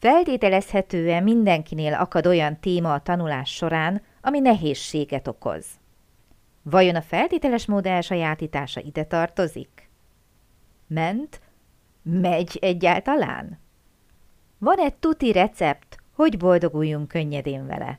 Feltételezhetően mindenkinél akad olyan téma a tanulás során, ami nehézséget okoz. Vajon a feltételes mód elsajátítása ide tartozik? Ment? Megy egyáltalán? Van egy tuti recept, hogy boldoguljunk könnyedén vele?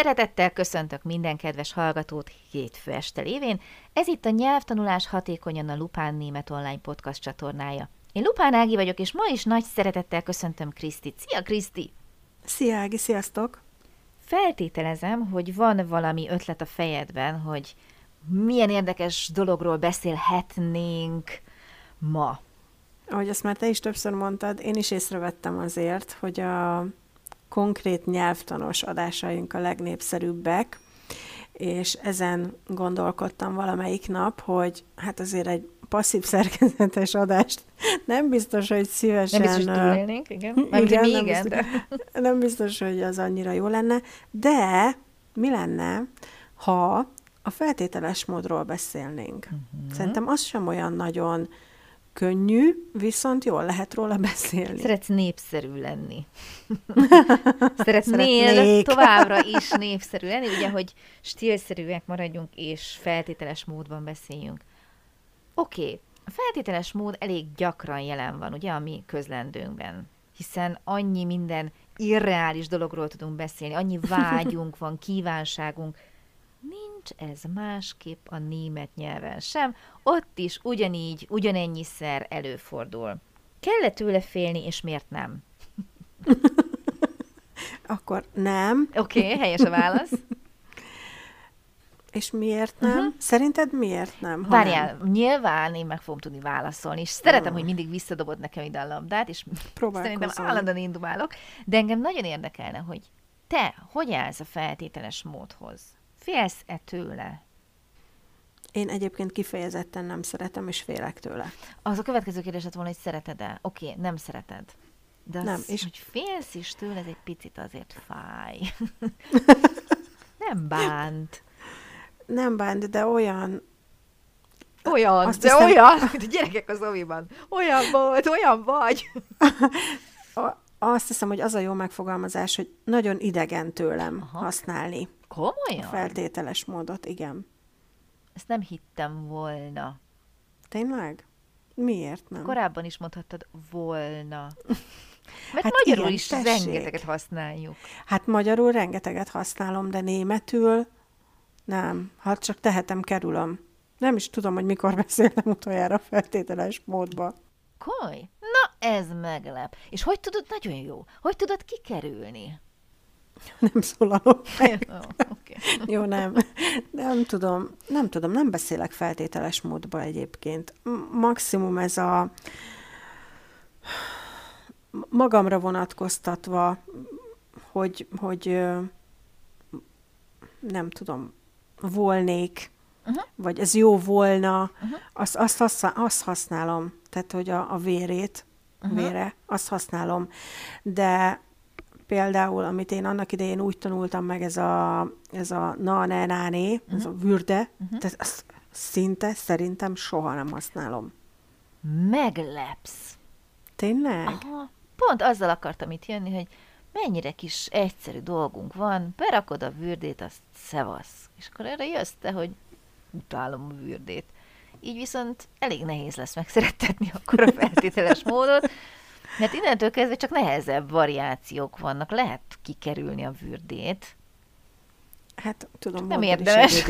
Szeretettel köszöntök minden kedves hallgatót hétfő este lévén. Ez itt a Nyelvtanulás hatékonyan a Lupán Német Online Podcast csatornája. Én Lupán Ági vagyok, és ma is nagy szeretettel köszöntöm Krisztit. Szia, Kriszti! Szia, Ági, sziasztok! Feltételezem, hogy van valami ötlet a fejedben, hogy milyen érdekes dologról beszélhetnénk ma. Ahogy azt már te is többször mondtad, én is észrevettem azért, hogy a konkrét nyelvtanos adásaink a legnépszerűbbek, és ezen gondolkodtam valamelyik nap, hogy hát azért egy passzív szerkezetes adást nem biztos, hogy szívesen... Nem biztos, hogy túlélnénk, igen. igen, nem, igen biztos, de... nem biztos, hogy az annyira jó lenne, de mi lenne, ha a feltételes módról beszélnénk? Uh-huh. Szerintem az sem olyan nagyon könnyű, viszont jól lehet róla beszélni. Szeretsz népszerű lenni. Szeretnél továbbra is népszerű lenni, ugye, hogy stílszerűek maradjunk, és feltételes módban beszéljünk. Oké, okay. a feltételes mód elég gyakran jelen van, ugye, a mi közlendőnkben, hiszen annyi minden irreális dologról tudunk beszélni, annyi vágyunk van, kívánságunk, nincs ez másképp a német nyelven sem, ott is ugyanígy, ugyanennyiszer előfordul. Kell-e tőle félni, és miért nem? Akkor nem. Oké, okay, helyes a válasz. És miért nem? Uh-huh. Szerinted miért nem? Várjál, nem? nyilván én meg fogom tudni válaszolni, és szeretem, uh. hogy mindig visszadobod nekem ide a labdát, és szerintem állandóan indulálok, de engem nagyon érdekelne, hogy te hogy állsz a feltételes módhoz? Félsz-e tőle? Én egyébként kifejezetten nem szeretem, és félek tőle. Az a következő kérdés lett volna, hogy szereted-e? Oké, okay, nem szereted. De az, nem, és... hogy félsz is tőle, ez egy picit azért fáj. nem bánt. Nem bánt, de olyan... Olyan, Azt de hiszem... olyan, mint a gyerekek az oviban. Olyan volt, olyan vagy. Azt hiszem, hogy az a jó megfogalmazás, hogy nagyon idegen tőlem Aha. használni. Komolyan? A feltételes módot, igen. Ezt nem hittem volna. Tényleg? Miért nem? Korábban is mondhattad volna. Mert hát magyarul igen, is tessék. rengeteget használjuk. Hát magyarul rengeteget használom, de németül nem. Hát csak tehetem, kerülöm. Nem is tudom, hogy mikor beszéltem utoljára feltételes módba. Koly? Na, ez meglep. És hogy tudod, nagyon jó, hogy tudod kikerülni? Nem szólalok meg. Oh, okay. Jó, nem. Nem tudom, nem tudom, nem beszélek feltételes módba egyébként. Maximum ez a magamra vonatkoztatva, hogy, hogy nem tudom, volnék, uh-huh. vagy ez jó volna, uh-huh. azt, azt, azt használom. Tehát, hogy a, a vérét, uh-huh. vére, azt használom. De például, amit én annak idején úgy tanultam meg, ez a, ez a na, ne, né, uh-huh. ez a würde, uh-huh. tehát azt szinte szerintem soha nem használom. Meglepsz. Tényleg? Aha. Pont azzal akartam itt jönni, hogy mennyire kis egyszerű dolgunk van, berakod a würdét, azt szevasz. És akkor erre jössz te, hogy utálom a würdét. Így viszont elég nehéz lesz megszerettetni akkor a feltételes módot, mert innentől kezdve csak nehezebb variációk vannak. Lehet kikerülni a fürdét. Hát tudom, nem érdemes.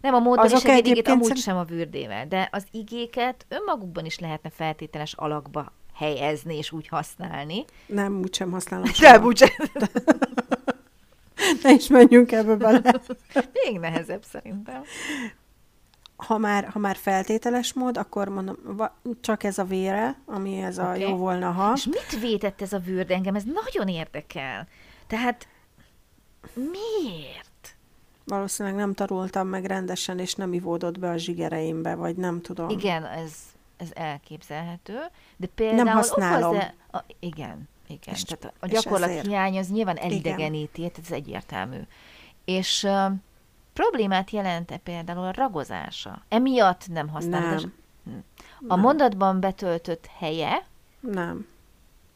nem, a módbeli igét amúgy szem... sem a fürdével, de az igéket önmagukban is lehetne feltételes alakba helyezni és úgy használni. Nem, úgysem használom. Nem, úgysem. Ne is menjünk ebbe bele. Még nehezebb szerintem. Ha már, ha már feltételes mód, akkor mondom, va, csak ez a vére, ami ez okay. a jó volna, ha. És mit vétett ez a vűrd engem? Ez nagyon érdekel. Tehát miért? Valószínűleg nem tarultam meg rendesen, és nem ivódott be a zsigereimbe, vagy nem tudom. Igen, ez, ez elképzelhető, de például nem használom. okoz-e... A, igen, igen. És, Tehát a gyakorlat hiány az nyilván elidegeníti, ez egyértelmű. És problémát jelente például a ragozása. Emiatt nem használod. Nem. Hm. A nem. mondatban betöltött helye? Nem.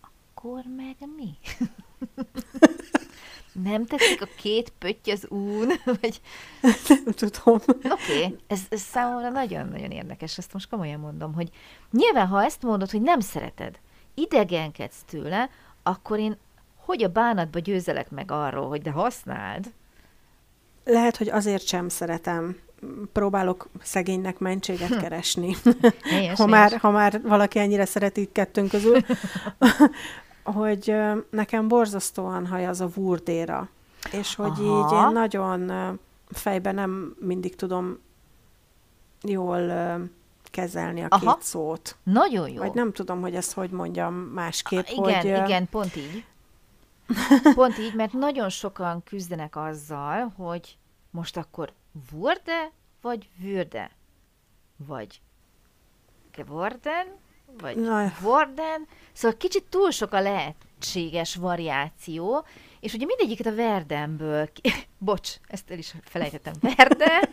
Akkor meg mi? nem tetszik a két pötty az ún? Vagy... Nem tudom. Oké, okay. ez, ez számomra nagyon-nagyon érdekes, ezt most komolyan mondom, hogy nyilván, ha ezt mondod, hogy nem szereted, idegenkedsz tőle, akkor én hogy a bánatba győzelek meg arról, hogy de használd? Lehet, hogy azért sem szeretem. Próbálok szegénynek mentséget keresni. Helyes, ha, már, ha már valaki ennyire szereti kettőnk közül, hogy nekem borzasztóan haj az a vurdéra. És hogy Aha. így én nagyon fejben nem mindig tudom jól kezelni a Aha. két szót. Nagyon jó. Vagy nem tudom, hogy ezt hogy mondjam másképp. Ah, igen, hogy, igen, pont így. Pont így, mert nagyon sokan küzdenek azzal, hogy most akkor wurde, vagy würde? Vagy geworden, vagy worden. Szóval kicsit túl sok a lehetséges variáció, és ugye mindegyiket a Verdenből, bocs, ezt el is felejtettem, Verde,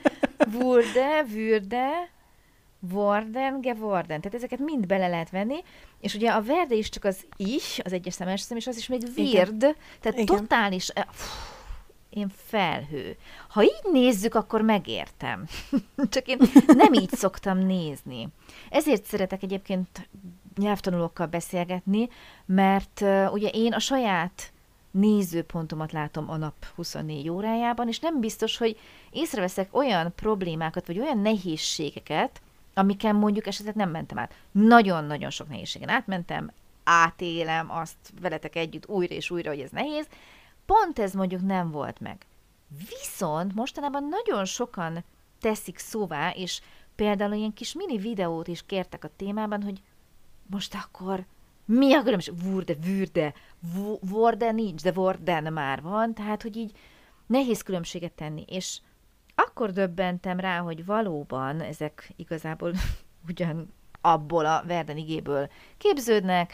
wurde, würde, Warden, geworden. Tehát ezeket mind bele lehet venni, és ugye a verde is csak az is, az egyes szemes szem, és az is még Igen. tehát Igen. totális, eh, fú, én felhő. Ha így nézzük, akkor megértem. csak én nem így szoktam nézni. Ezért szeretek egyébként nyelvtanulókkal beszélgetni, mert uh, ugye én a saját nézőpontomat látom a nap 24 órájában, és nem biztos, hogy észreveszek olyan problémákat, vagy olyan nehézségeket, amiken mondjuk esetleg nem mentem át. Nagyon-nagyon sok nehézségen átmentem, átélem azt veletek együtt újra és újra, hogy ez nehéz. Pont ez mondjuk nem volt meg. Viszont mostanában nagyon sokan teszik szóvá, és például ilyen kis mini videót is kértek a témában, hogy most akkor mi a különbség? Wurde, würde, vorde nincs, de vorden már van, tehát hogy így nehéz különbséget tenni, és akkor döbbentem rá, hogy valóban ezek igazából ugyan abból a Verden igéből képződnek,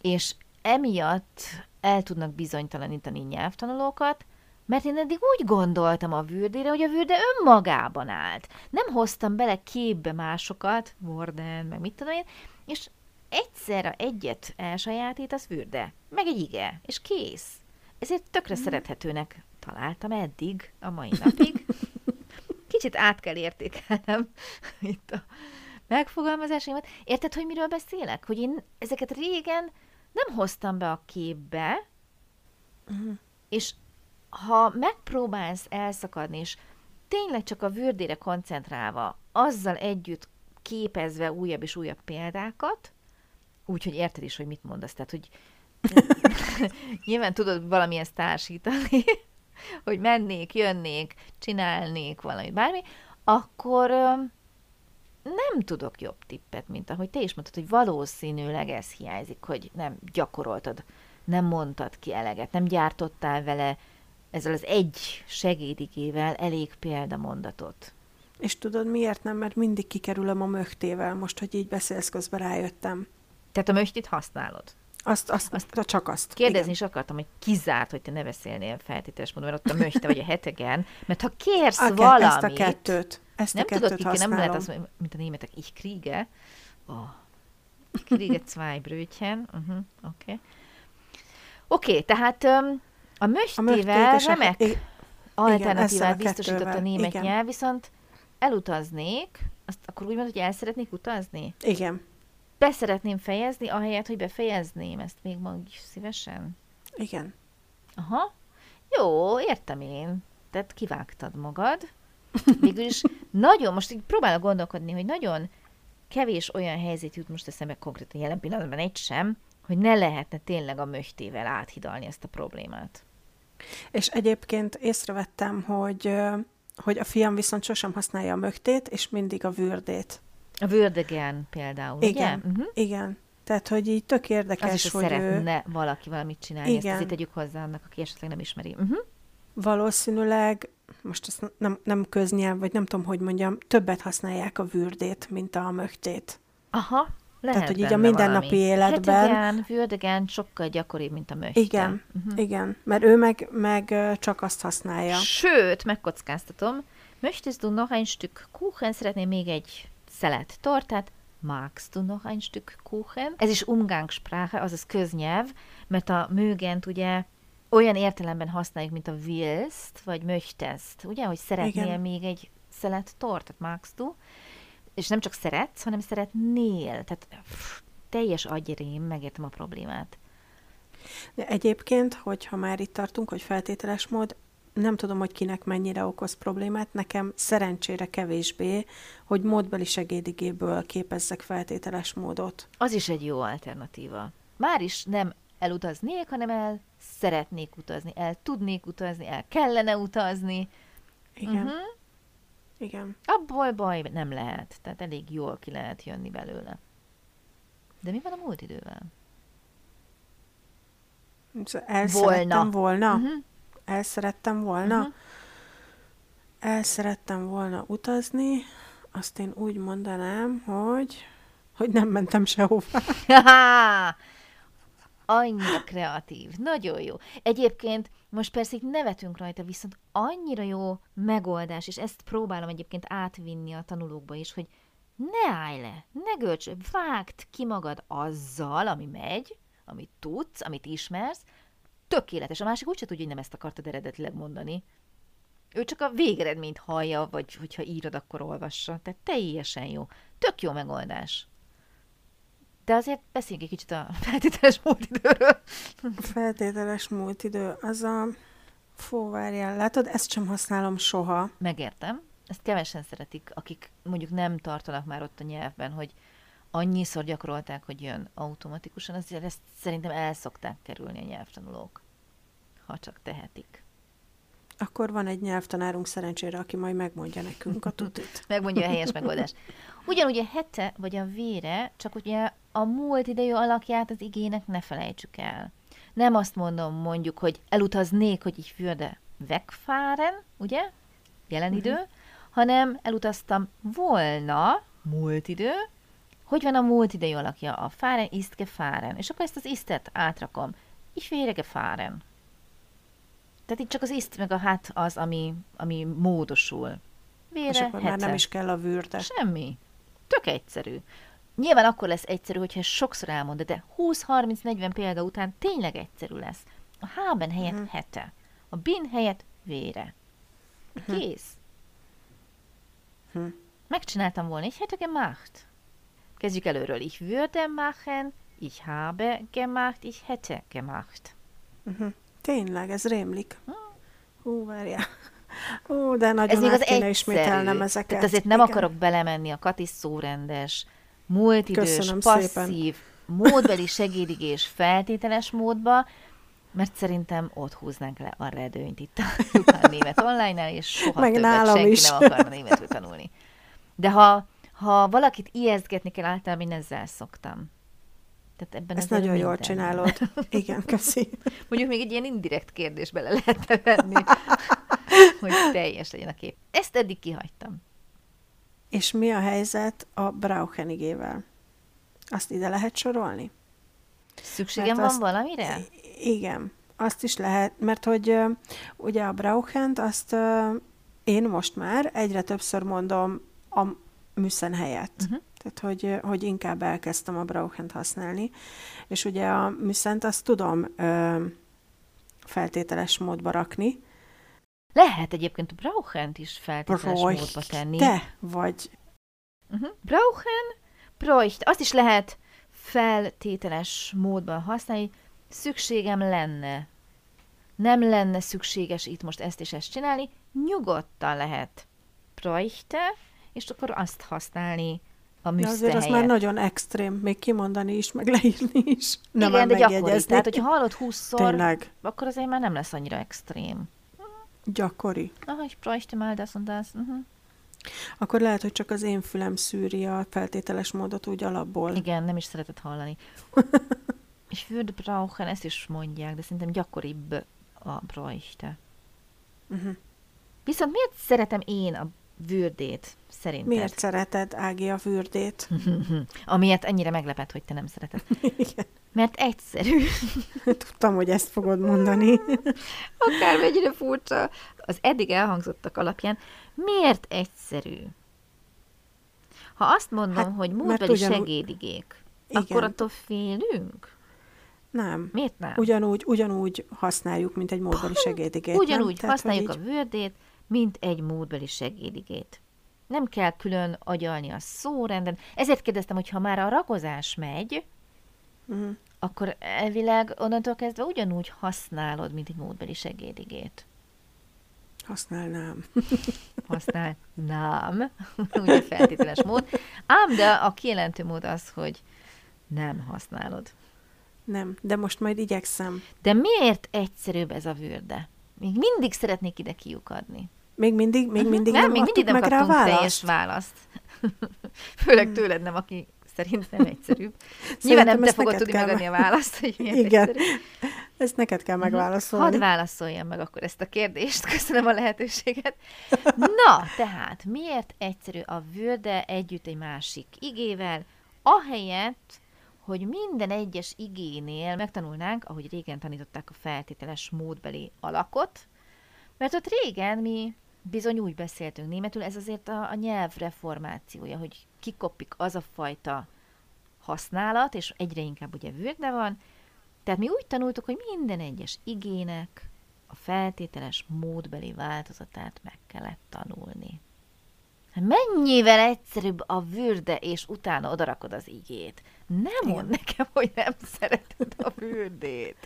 és emiatt el tudnak bizonytalanítani nyelvtanulókat, mert én eddig úgy gondoltam a vürdére, hogy a vürde önmagában állt. Nem hoztam bele képbe másokat, Warden, meg mit tudom én, és egyszerre egyet elsajátít az vürde, meg egy ige, és kész. Ezért tökre mm. szerethetőnek találtam eddig, a mai napig. kicsit át kell értékelnem itt a megfogalmazásaimat. Érted, hogy miről beszélek? Hogy én ezeket régen nem hoztam be a képbe, uh-huh. és ha megpróbálsz elszakadni, és tényleg csak a vördére koncentrálva, azzal együtt képezve újabb és újabb példákat, úgyhogy érted is, hogy mit mondasz. Tehát, hogy nyilván tudod valamilyen társítani, hogy mennék, jönnék, csinálnék valamit, bármi, akkor nem tudok jobb tippet, mint ahogy te is mondtad, hogy valószínűleg ez hiányzik, hogy nem gyakoroltad, nem mondtad ki eleget, nem gyártottál vele ezzel az egy segédigével elég példamondatot. És tudod miért nem? Mert mindig kikerülöm a mögtével, most, hogy így beszélsz, közben rájöttem. Tehát a mögtit használod? Azt, azt, azt csak azt. Kérdezni igen. is akartam, hogy kizárt, hogy te ne beszélnél feltételes módon, mert ott a möchte vagy a hetegen, mert ha kérsz a, valamit... Ezt a kettőt. Ezt nem a tudod, ki, nem lehet az, mint a németek, ich kriege. Oh. Ich kriege zwei Brötchen. Uh-huh. Oké. Okay. Oké, okay, tehát um, a möstével remek a, alternatívát biztosított a német igen. nyelv, viszont elutaznék, azt akkor úgy mondod, hogy el szeretnék utazni? Igen be szeretném fejezni, ahelyett, hogy befejezném ezt még ma is szívesen? Igen. Aha. Jó, értem én. Tehát kivágtad magad. Végül is nagyon, most így próbálok gondolkodni, hogy nagyon kevés olyan helyzet jut most eszembe konkrétan jelen pillanatban egy sem, hogy ne lehetne tényleg a möhtével áthidalni ezt a problémát. És egyébként észrevettem, hogy hogy a fiam viszont sosem használja a mögtét, és mindig a würdét. A würdegen például, Igen, ugye? Uh-huh. igen. Tehát, hogy így tök érdekes, Az is, hogy hogy ő szeretne valaki valamit csinálni. Ezt Igen. azért tegyük hozzá annak, aki esetleg nem ismeri. Uh-huh. Valószínűleg, most ezt nem, nem köznyelv, vagy nem tudom, hogy mondjam, többet használják a würdét, mint a mögtét. Aha, lehet Tehát, hogy így a mindennapi valami. életben- Hetegen, würdegen sokkal gyakoribb, mint a möchte. Igen, uh-huh. igen. Mert ő meg, meg csak azt használja. Sőt, megkockáztatom, möchtest du noch ein Stück Kuchen? Szeretném még egy szelet tortát? Magst du noch ein Stück Kuchen? Ez is Umgangssprache, azaz köznyelv, mert a mögent ugye olyan értelemben használjuk, mint a willst, vagy möchtest, ugye, hogy szeretnél Igen. még egy szelet tortát, magst du? És nem csak szeretsz, hanem szeretnél. Tehát pff, teljes agyrém, megértem a problémát. De egyébként, hogyha már itt tartunk, hogy feltételes mód, nem tudom, hogy kinek mennyire okoz problémát, nekem szerencsére kevésbé, hogy módbeli segédigéből képezzek feltételes módot. Az is egy jó alternatíva. Már is nem elutaznék, hanem el szeretnék utazni, el tudnék utazni, el kellene utazni. Igen. Mhm. Igen. Abból baj nem lehet, tehát elég jól ki lehet jönni belőle. De mi van a múlt idővel? Szóval El szerettem volna. Mhm. El szerettem volna. Mhm. El szerettem volna utazni, azt én úgy mondanám, hogy hogy nem mentem sehova. Annyira kreatív, nagyon jó. Egyébként most persze itt nevetünk rajta, viszont annyira jó megoldás, és ezt próbálom egyébként átvinni a tanulókba is, hogy ne állj le, ne görcs, vágd ki magad azzal, ami megy, amit tudsz, amit ismersz, tökéletes. A másik úgyse tudja, hogy nem ezt akartad eredetileg mondani. Ő csak a végeredményt hallja, vagy hogyha írod, akkor olvassa. Tehát teljesen jó. Tök jó megoldás. De azért beszéljünk egy kicsit a feltételes múltidőről. A feltételes múlt idő, az a... Fú, várjál, látod, ezt sem használom soha. Megértem. Ezt kevesen szeretik, akik mondjuk nem tartanak már ott a nyelvben, hogy annyiszor gyakorolták, hogy jön automatikusan, azért ezt szerintem el szokták kerülni a nyelvtanulók, ha csak tehetik. Akkor van egy nyelvtanárunk szerencsére, aki majd megmondja nekünk a tutit. Megmondja a helyes megoldást. Ugyanúgy a hete vagy a vére, csak ugye a múlt idejű alakját az igének ne felejtsük el. Nem azt mondom mondjuk, hogy elutaznék, hogy így würde wegfahren, ugye? Jelen idő, uh-huh. hanem elutaztam volna, múlt idő, hogy van a múlt idejű alakja? A fahren ist gefahren. És akkor ezt az istet átrakom. Ich wäre gefahren. Tehát itt csak az ist meg a hát az, ami, ami módosul. Vére, És akkor már hete. nem is kell a würde. Semmi. Tök egyszerű. Nyilván akkor lesz egyszerű, hogyha sokszor elmondod, de 20-30-40 példa után tényleg egyszerű lesz. A haben helyett uh-huh. hete. A bin helyett vére. Kész. Hm. Megcsináltam volna, ich hätte gemacht. Kezdjük előről. Ich würde machen, ich habe gemacht, ich hätte gemacht. Uh-huh. Tényleg, ez rémlik. Hú, várjál. Hú, de nagyon Ez még az kéne ismételnem ezeket. Tehát azért nem Igen. akarok belemenni a katis szórendes, múltidős, Köszönöm szépen. passzív, módbeli segédigés feltételes módba, mert szerintem ott húznánk le a redőnyt itt a Német online és soha Meg többet senki is. nem akarna németül tanulni. De ha, ha valakit ijesztgetni kell, általában én ezzel szoktam. Tehát ebben Ezt nagyon jól minden csinálod. Igen, köszi. Mondjuk még egy ilyen indirekt kérdés bele lehetne venni, hogy teljes legyen a kép. Ezt eddig kihagytam. És mi a helyzet a Brauchenigével? Azt ide lehet sorolni? Szükségem Mert van azt- valamire? Igen, azt is lehet, mert hogy ugye a Brauchent, azt én most már egyre többször mondom a Müssen helyett. Uh-huh. Tehát, hogy, hogy inkább elkezdtem a Brauchent használni. És ugye a Müssent azt tudom ö, feltételes módba rakni. Lehet egyébként a Brauchent is feltételes módba tenni. Te vagy. Uh-huh. Brauchen, bräuchte. Azt is lehet feltételes módban használni. Szükségem lenne. Nem lenne szükséges itt most ezt és ezt csinálni. Nyugodtan lehet. Bräuchte, és akkor azt használni a De müsste azért az már nagyon extrém, még kimondani is, meg leírni is. Nem Igen, de gyakori. Tehát, hogyha hallod 20-szor, Tényleg. akkor azért már nem lesz annyira extrém. Gyakori. Aha, mal das und das. Uh-huh. Akkor lehet, hogy csak az én fülem szűri a feltételes módot úgy alapból. Igen, nem is szeretett hallani. ich würde brauchen, ezt is mondják, de szerintem gyakoribb a bräuchte. Uh-huh. Viszont miért szeretem én a würdét, szerinted? Miért szereted, Ági, a fürdét? Amiért ennyire meglepett, hogy te nem szereted. Igen. Mert egyszerű. Tudtam, hogy ezt fogod mondani. Akármennyire furcsa. Az eddig elhangzottak alapján miért egyszerű? Ha azt mondom, Hát, hogy múltbeli ugyanúgy- segédigék, Igen. akkor attól félünk? Nem. Miért nem? Ugyanúgy, ugyanúgy használjuk, mint egy módbeli segédigét. Ugyanúgy nem? Tehát, használjuk hogy a wordét, mint egy módbeli segédigét. Nem kell külön agyalni a szórenden. Ezért kérdeztem, hogy ha már a ragozás megy, Mhm. akkor elvileg onnantól kezdve ugyanúgy használod, mint egy módbeli segédigét. Használnám. Használnám, ugye feltételes mód. Ám de a kijelentő mód az, hogy nem használod. Nem, de most majd igyekszem. De miért egyszerűbb ez a vürde? Még mindig szeretnék ide kiukadni. Még mindig, még mindig nem, nem, még mindig nem meg rá a kaptunk teljes választ? Választ. Főleg tőled nem, aki szerintem egyszerűbb. Nyilván nem Szerintem te fogod tudni megadni a választ, hogy miért Igen. egyszerű. Ezt neked kell megválaszolni. Hadd válaszoljam meg akkor ezt a kérdést, köszönöm a lehetőséget. Na, tehát miért egyszerű a vürde együtt egy másik igével, ahelyett, hogy minden egyes igénél megtanulnánk, ahogy régen tanították a feltételes módbeli alakot, mert ott régen mi bizony úgy beszéltünk németül, ez azért a, a nyelv reformációja, hogy kikopik az a fajta használat, és egyre inkább ugye vürde van, tehát mi úgy tanultuk, hogy minden egyes igének a feltételes módbeli változatát meg kellett tanulni. Mennyivel egyszerűbb a vürde, és utána odarakod az igét. Nem mondd nekem, hogy nem szereted a vürdét.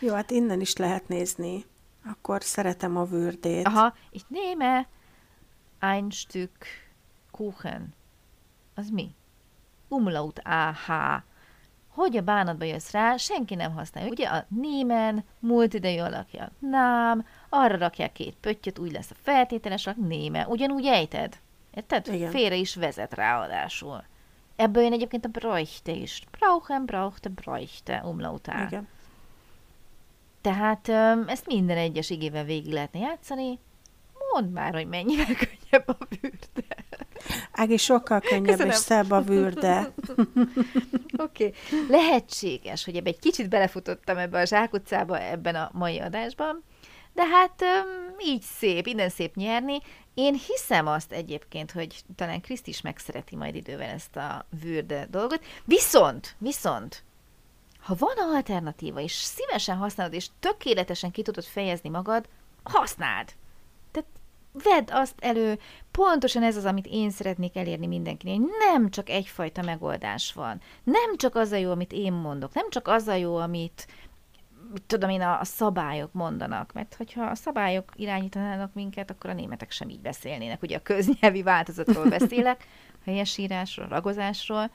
Jó, hát innen is lehet nézni. Akkor szeretem a vürdét. Aha, ich nehme ein Stück Kuchen. Az mi? Umlaut AH. Hogy a bánatba jössz rá, senki nem használja. Ugye a némen, múlt idejű alakja nám, arra rakják két pöttyöt, úgy lesz a feltételes alak, néme. Ugyanúgy ejted. Érted? Igen. Félre is vezet ráadásul. Ebből jön egyébként a bräuchte is. Brauchen, brauchte, bräuchte, umlaut AH. Igen. Tehát ezt minden egyes igével végig lehetne játszani. Mondd már, hogy mennyivel könnyebb a bűrde. Ági, sokkal könnyebb Köszönöm. és szebb a vürde. Oké. Okay. Lehetséges, hogy ebbe egy kicsit belefutottam ebbe a zsákutcába ebben a mai adásban, de hát így szép, innen szép nyerni. Én hiszem azt egyébként, hogy talán Kriszt is megszereti majd idővel ezt a vürde dolgot. Viszont, viszont, ha van alternatíva, és szívesen használod, és tökéletesen ki tudod fejezni magad, használd! Tehát vedd azt elő, pontosan ez az, amit én szeretnék elérni mindenkinél. Nem csak egyfajta megoldás van. Nem csak az a jó, amit én mondok. Nem csak az a jó, amit mit tudom én, a, a szabályok mondanak, mert hogyha a szabályok irányítanának minket, akkor a németek sem így beszélnének. Ugye a köznyelvi változatról beszélek, helyesírásról, ragozásról.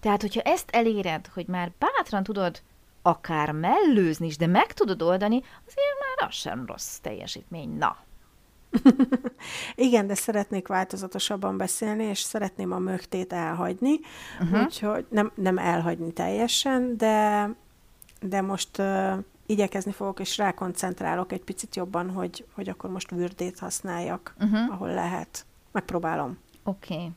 Tehát, hogyha ezt eléred, hogy már bátran tudod akár mellőzni is, de meg tudod oldani, azért már az sem rossz teljesítmény. Na, Igen, de szeretnék változatosabban beszélni, és szeretném a mögtét elhagyni, uh-huh. úgyhogy nem, nem elhagyni teljesen, de, de most uh, igyekezni fogok, és rákoncentrálok egy picit jobban, hogy, hogy akkor most vürdét használjak, uh-huh. ahol lehet. Megpróbálom. oké. Okay.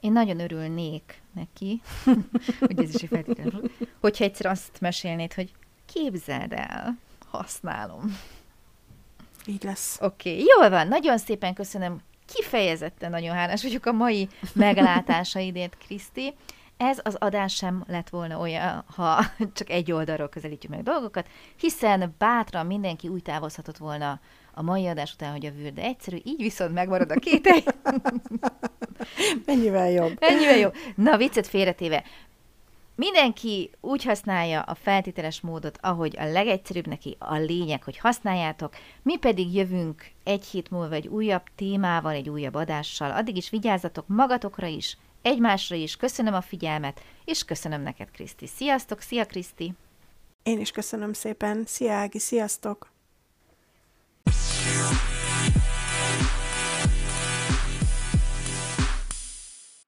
Én nagyon örülnék neki, hogy ez is egy feltétlenül, hogyha egyszer azt mesélnéd, hogy képzeld el, használom. Így lesz. Oké, okay, jól van, nagyon szépen köszönöm, kifejezetten nagyon hálás vagyok a mai meglátásaidért, Kriszti. Ez az adás sem lett volna olyan, ha csak egy oldalról közelítjük meg dolgokat, hiszen bátran mindenki úgy távozhatott volna a mai adás után, hogy a vürde egyszerű, így viszont megmarad a kételj. Mennyivel jobb. Ennyivel jó. Na, viccet félretéve. Mindenki úgy használja a feltételes módot, ahogy a legegyszerűbb neki a lényeg, hogy használjátok. Mi pedig jövünk egy hét múlva egy újabb témával, egy újabb adással. Addig is vigyázzatok magatokra is, egymásra is. Köszönöm a figyelmet, és köszönöm neked, Kriszti. Sziasztok, szia, Kriszti! Én is köszönöm szépen. Szia, Ági, sziasztok!